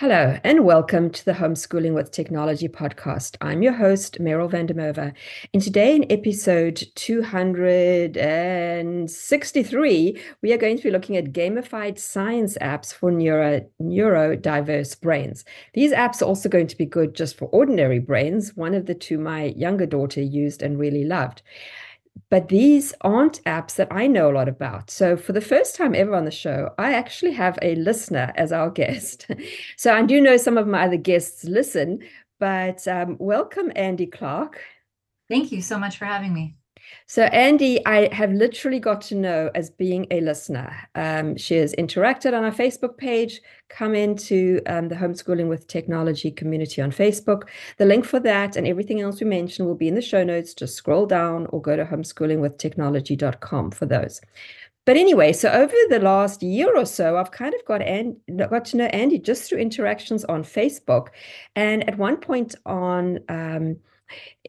Hello, and welcome to the Homeschooling with Technology podcast. I'm your host, Meryl Van Der Merwe. And today, in episode 263, we are going to be looking at gamified science apps for neuro, neurodiverse brains. These apps are also going to be good just for ordinary brains, one of the two my younger daughter used and really loved but these aren't apps that I know a lot about. So, for the first time ever on the show, I actually have a listener as our guest. so, I do know some of my other guests listen, but um, welcome, Andi Clark. Thank you so much for having me. So, Andi, I have literally got to know as being a listener. Um, she has interacted on our Facebook page, come into um, the Homeschooling with Technology community on Facebook. The link for that and everything else we mentioned will be in the show notes. Just scroll down or go to homeschoolingwithtechnology.com for those. But anyway, so over the last year or so, I've kind of got and got to know Andi just through interactions on Facebook, and at one point on um,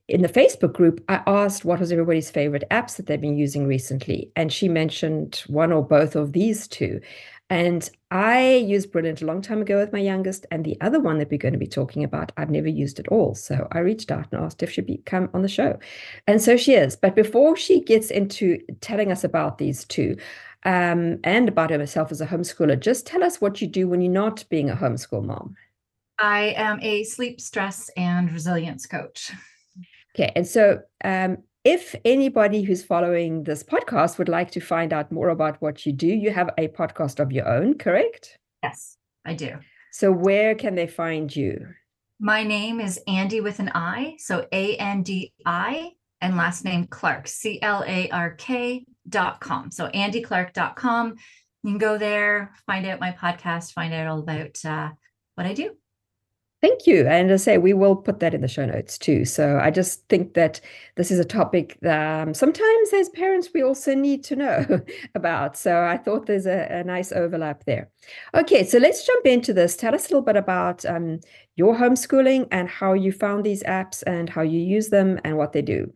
in the Facebook group, I asked what was everybody's favorite apps that they've been using recently. And she mentioned one or both of these two. And I used Brilliant a long time ago with my youngest. And the other one that we're going to be talking about, I've never used at all. So I reached out and asked if she'd be, come on the show. And so she is. But before she gets into telling us about these two, um, and about herself as a homeschooler, just tell us what you do when you're not being a homeschool mom. I am a sleep, stress, and resilience coach. Okay. And so, um, if anybody who's following this podcast would like to find out more about what you do, you have a podcast of your own, correct? Yes, I do. So, where can they find you? My name is Andi with an I. So, A N D I and last name Clark, C L A R K dot com. So, andiclark.com. You can go there, find out my podcast, find out all about uh, what I do. Thank you. And as I say, we will put that in the show notes too. So I just think that this is a topic that um, sometimes as parents we also need to know about. So I thought there's a, a, nice overlap there. Okay, so let's jump into this. Tell us a little bit about um, your homeschooling and how you found these apps and how you use them and what they do.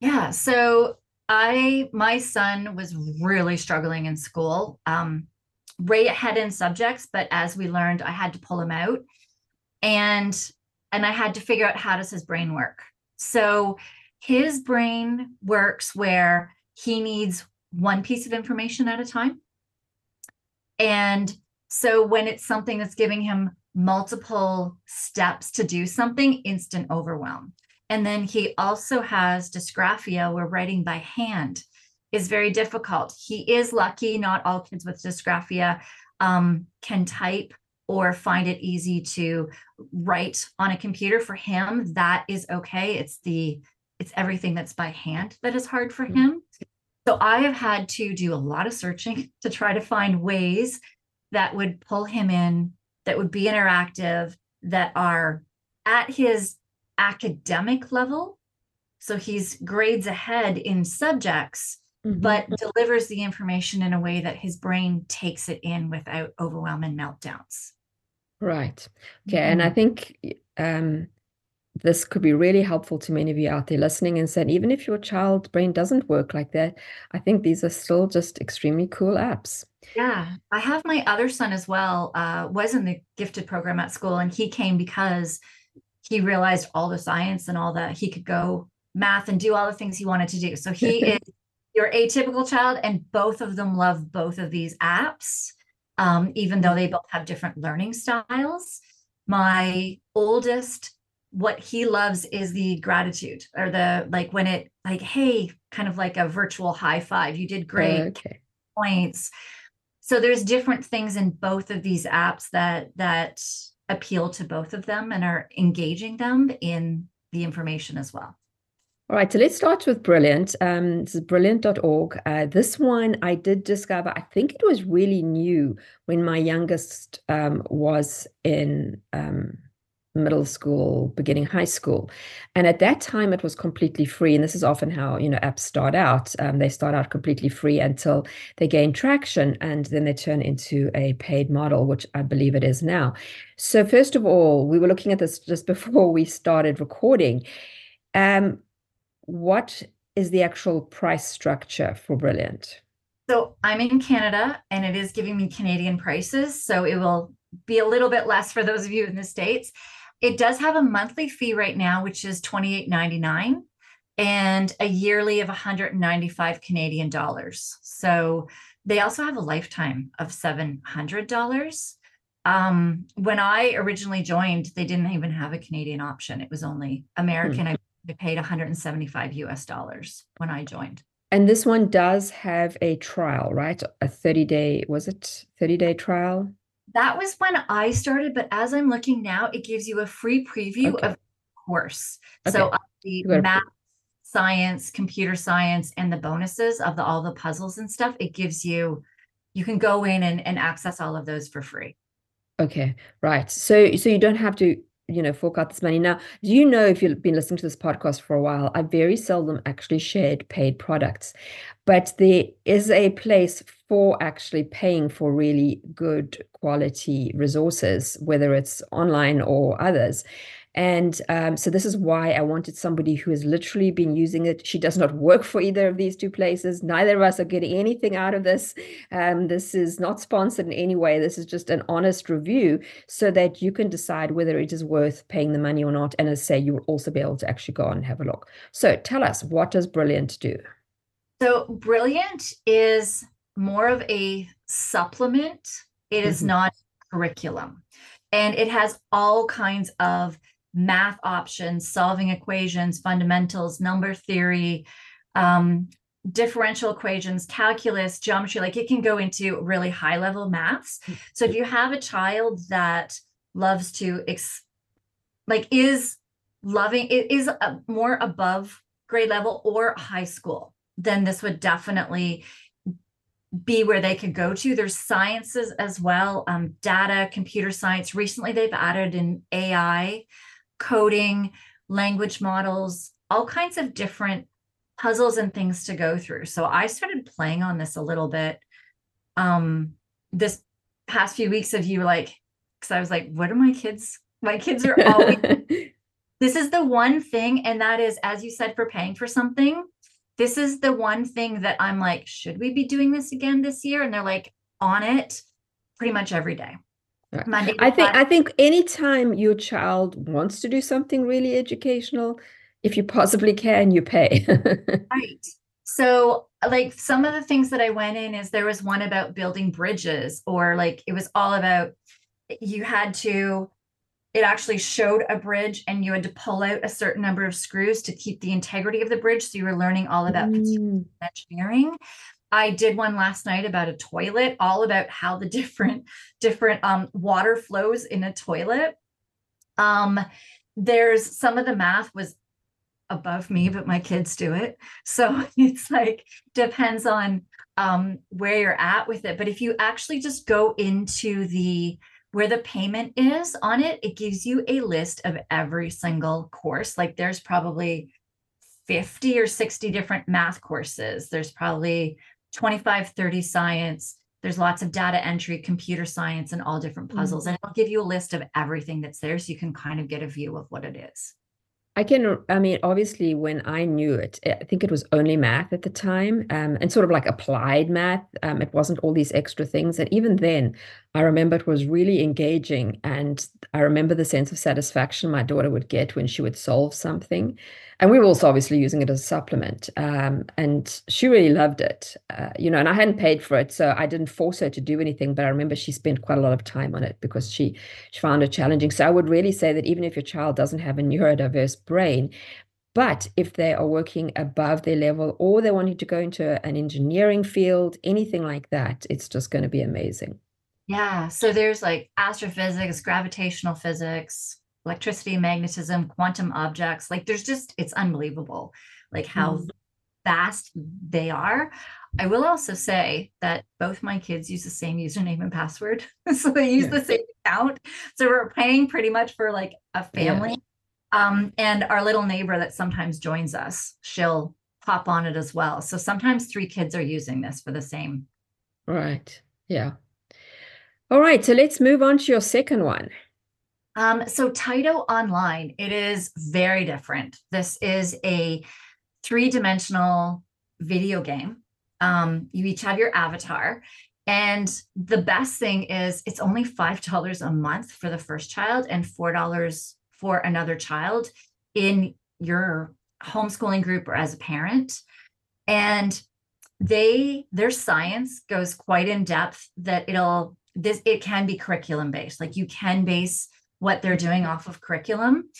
Yeah. So I, my son was really struggling in school. Um, right ahead in subjects, but as we learned, I had to pull him out and and i had to figure out how does his brain work. So his brain works where he needs one piece of information at a time. And so when it's something that's giving him multiple steps to do something instant overwhelm. And then he also has dysgraphia where writing by hand is very difficult. He is lucky not all kids with dysgraphia um, can type or find it easy to write on a computer for him that is okay. It's the it's everything that's by hand that is hard for mm-hmm. him. So i have had to do a lot of searching to try to find ways that would pull him in that would be interactive that are at his academic level. So he's grades ahead in subjects mm-hmm. but delivers the information in a way that his brain takes it in without overwhelm and meltdowns Right. Okay. And I mm-hmm. think um, this could be really helpful to many of you out there listening and saying, even if your child brain doesn't work like that, I think these are still just extremely cool apps. Yeah. I have my other son as well, uh, was in the gifted program at school, and he came because he realized all the science and all that he could go math and do all the things he wanted to do. So he is your atypical child, and both of them love both of these apps um, even though they both have different learning styles. My oldest, what he loves is the gratitude or the like when it like, hey, kind of like a virtual high five. You did great. Okay. Points. So there's different things in both of these apps that that appeal to both of them and are engaging them in the information as well. All right, so let's start with Brilliant. Um, this is brilliant.org. Uh, this one I did discover, I think it was really new when my youngest um, was in um, middle school, beginning high school. And at that time, it was completely free. And this is often how, you know, apps start out. Um, they start out completely free until they gain traction and then they turn into a paid model, which I believe it is now. So first of all, we were looking at this just before we started recording. Um, what is the actual price structure for Brilliant? So I'm in Canada and it is giving me Canadian prices. So it will be a little bit less for those of you in the States. It does have a monthly fee right now, which is $28.99 and a yearly of 195 Canadian dollars. So they also have a lifetime of $700. Um, when I originally joined, they didn't even have a Canadian option. It was only American. Hmm. I I paid 175 US dollars when I joined. And this one does have a trial, right? A 30 day, was it 30 day trial? That was when I started, but as I'm looking now, it gives you a free preview okay. of the course. Okay. So uh, the math, science, computer science, and the bonuses of the all the puzzles and stuff, it gives you, you can go in and, and access all of those for free. Okay, right. So so you don't have to you know, fork out this money. Now, do you know if you've been listening to this podcast for a while, I very seldom actually shared paid products, but there is a place for actually paying for really good quality resources, whether it's online or others. And um, so this is why I wanted somebody who has literally been using it. She does not work for either of these two places. Neither of us are getting anything out of this. Um, this is not sponsored in any way. This is just an honest review so that you can decide whether it is worth paying the money or not. And as I say, you will also be able to actually go and have a look. So tell us, what does Brilliant do? So Brilliant is more of a supplement. It is mm-hmm. not curriculum. And it has all kinds of math options, solving equations, fundamentals, number theory, um, differential equations, calculus, geometry, like it can go into really high level maths. So if you have a child that loves to, ex- like, is loving, it is a, more above grade level or high school, then this would definitely be where they could go to. There's sciences as well, um, data, computer science. Recently, they've added in AI coding, language models, all kinds of different puzzles and things to go through. So I started playing on this a little bit um this past few weeks of you like cuz I was like what are my kids my kids are always this is the one thing and that is as you said for paying for something this is the one thing that I'm like should we be doing this again this year and they're like on it pretty much every day Monday I think I think anytime your child wants to do something really educational, if you possibly can, you pay. right. So like some of the things that I went in is there was one about building bridges or like it was all about you had to it actually showed a bridge and you had to pull out a certain number of screws to keep the integrity of the bridge so you were learning all about mm. engineering I did one last night about a toilet, all about how the different different um, water flows in a toilet. Um, there's some of the math was above me, but my kids do it. So it's like depends on um, where you're at with it. But if you actually just go into the where the payment is on it, it gives you a list of every single course. Like there's probably 50 or 60 different math courses. There's probably 25, 30 science. There's lots of data entry, computer science, and all different puzzles. Mm-hmm. And it'll give you a list of everything that's there so you can kind of get a view of what it is. I can, I mean, obviously, when I knew it, I think it was only math at the time um, and sort of like applied math. Um, it wasn't all these extra things. And even then, I remember it was really engaging. And I remember the sense of satisfaction my daughter would get when she would solve something and we were also obviously using it as a supplement um, and she really loved it uh, you know and i hadn't paid for it so i didn't force her to do anything but i remember she spent quite a lot of time on it because she she found it challenging so i would really say that even if your child doesn't have a neurodiverse brain but if they are working above their level or they're wanting to go into an engineering field anything like that it's just going to be amazing yeah so there's like astrophysics gravitational physics electricity, magnetism, quantum objects. Like there's just, it's unbelievable, like how Mm. vast they are. I will also say that both my kids use the same username and password. so they use Yeah. the same account. So we're paying pretty much for like a family. Um, and our little neighbor that sometimes joins us, she'll hop on it as well. So sometimes three kids are using this for the same. Right. Yeah. All right. So let's move on to your second one. Um, so Tyto Online, it is very different. This is a three-dimensional video game. Um, you each have your avatar. And the best thing is it's only $5 a month for the first child and $4 for another child in your homeschooling group or as a parent. And they their science goes quite in depth that it'll this it can be curriculum based. Like you can base what they're doing off of curriculum.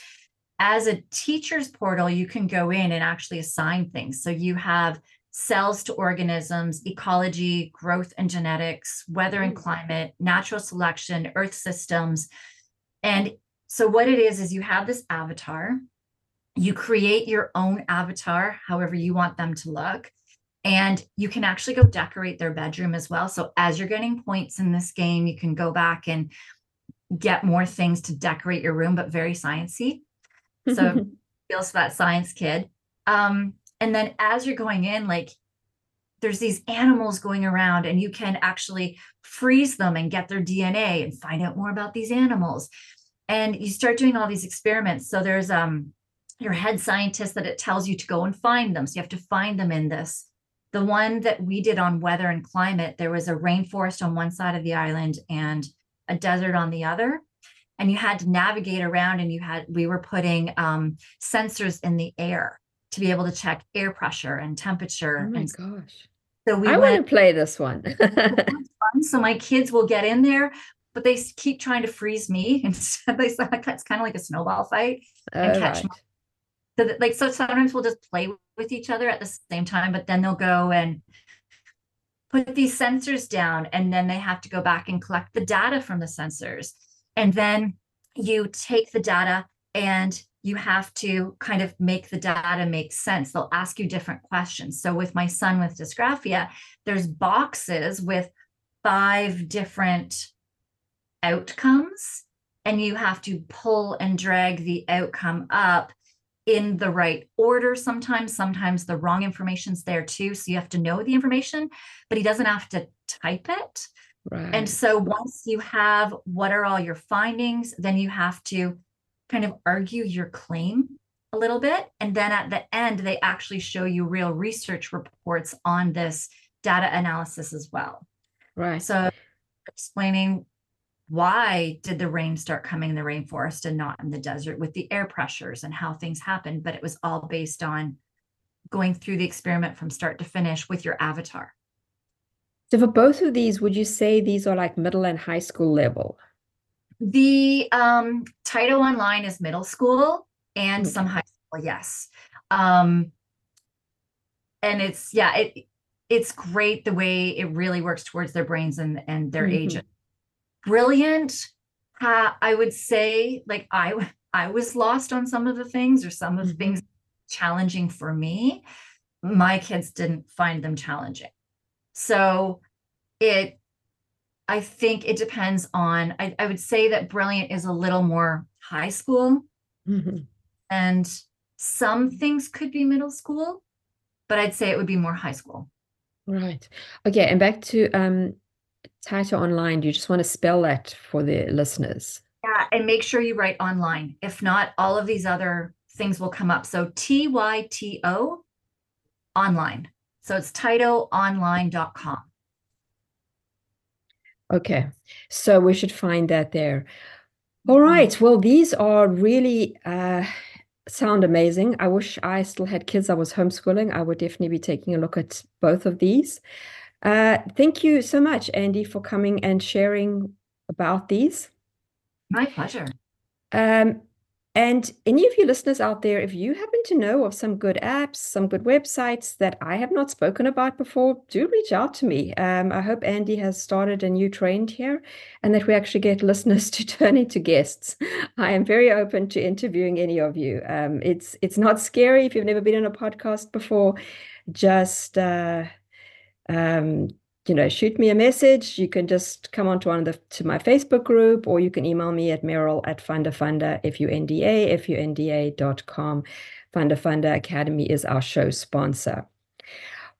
As a teacher's portal, you can go in and actually assign things. So you have cells to organisms, ecology, growth and genetics, weather and Mm. climate, natural selection, earth systems. And so what it is is you have this avatar. You create your own avatar however you want them to look. And you can actually go decorate their bedroom as well. So as you're getting points in this game, you can go back and get more things to decorate your room, but very sciencey. So feels that science kid. Um, and then as you're going in, like there's these animals going around, and you can actually freeze them and get their DNA and find out more about these animals. And you start doing all these experiments. So there's um your head scientist that it tells you to go and find them. So you have to find them in this. The one that we did on weather and climate, there was a rainforest on one side of the island and a desert on the other and you had to navigate around and you had we were putting um, sensors in the air to be able to check air pressure and temperature Oh my and gosh. so we I want to play this one. so my kids will get in there but they keep trying to freeze me instead they it's kind of like a snowball fight and All catch right. That, like so sometimes we'll just play with each other at the same time but then they'll go and put these sensors down and then they have to go back and collect the data from the sensors. And then you take the data and you have to kind of make the data make sense. They'll ask you different questions. So with my son with dysgraphia there's boxes with five different outcomes and you have to pull and drag the outcome up in the right order sometimes sometimes the wrong information's there too so you have to know the information but he doesn't have to type it Right. and so once you have what are all your findings then you have to kind of argue your claim a little bit and then at the end they actually show you real research reports on this data analysis as well right. so explaining why did the rain start coming in the rainforest and not in the desert with the air pressures and how things happened but it was all based on going through the experiment from start to finish with your avatar So for both of these, would you say these are like middle and high school level? the um Tyto online is middle school and Okay. some high school yes um and it's yeah it it's great the way it really works towards their brains and and their Mhm. age brilliant uh, i would say like I, I was lost on some of the things or some of the Mhm. things challenging for me my kids didn't find them challenging so it i think it depends on i, I would say that brilliant is a little more high school Mhm. and some things could be middle school but i'd say it would be more high school Right. Okay, and back to um Tyto Online. Do you just want to spell that for the listeners? Yeah, and make sure you write online. If not, all of these other things will come up. So T Y T O online. So it's TytoOnline.com. Okay, so we should find that there. All right. Well, these are really uh, sound amazing. I wish I still had kids. I was homeschooling. I would definitely be taking a look at both of these. Uh, thank you so much, Andi, for coming and sharing about these. My pleasure. Um, And any of you listeners out there, if you happen to know of some good apps, some good websites that I have not spoken about before, do reach out to me. Um, I hope Andi has started a new trend here and that we actually get listeners to turn into guests. I am very open to interviewing any of you. Um, it's it's not scary if you've never been on a podcast before. Just uh, um, you know, shoot me a message. You can just come onto one of the to my Facebook group, or you can email me at Meryl at Fundafunda, if you NDA, if you NDA.com. Funda Funda Academy is our show sponsor.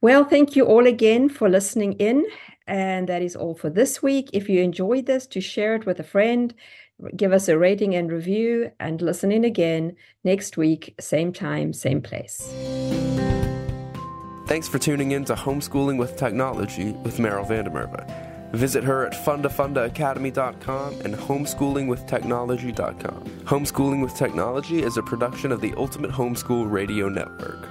Well, thank you all again for listening in. And that is all for this week. If you enjoyed this, to share it with a friend, give us a rating and review, and listen in again next week, same time, same place. Thanks for tuning in to Homeschooling with Technology with Meryl Van Der Merwe. Visit her at fundafundaacademy.com and homeschoolingwithtechnology.com. Homeschooling with Technology is a production of the Ultimate Homeschool Radio Network.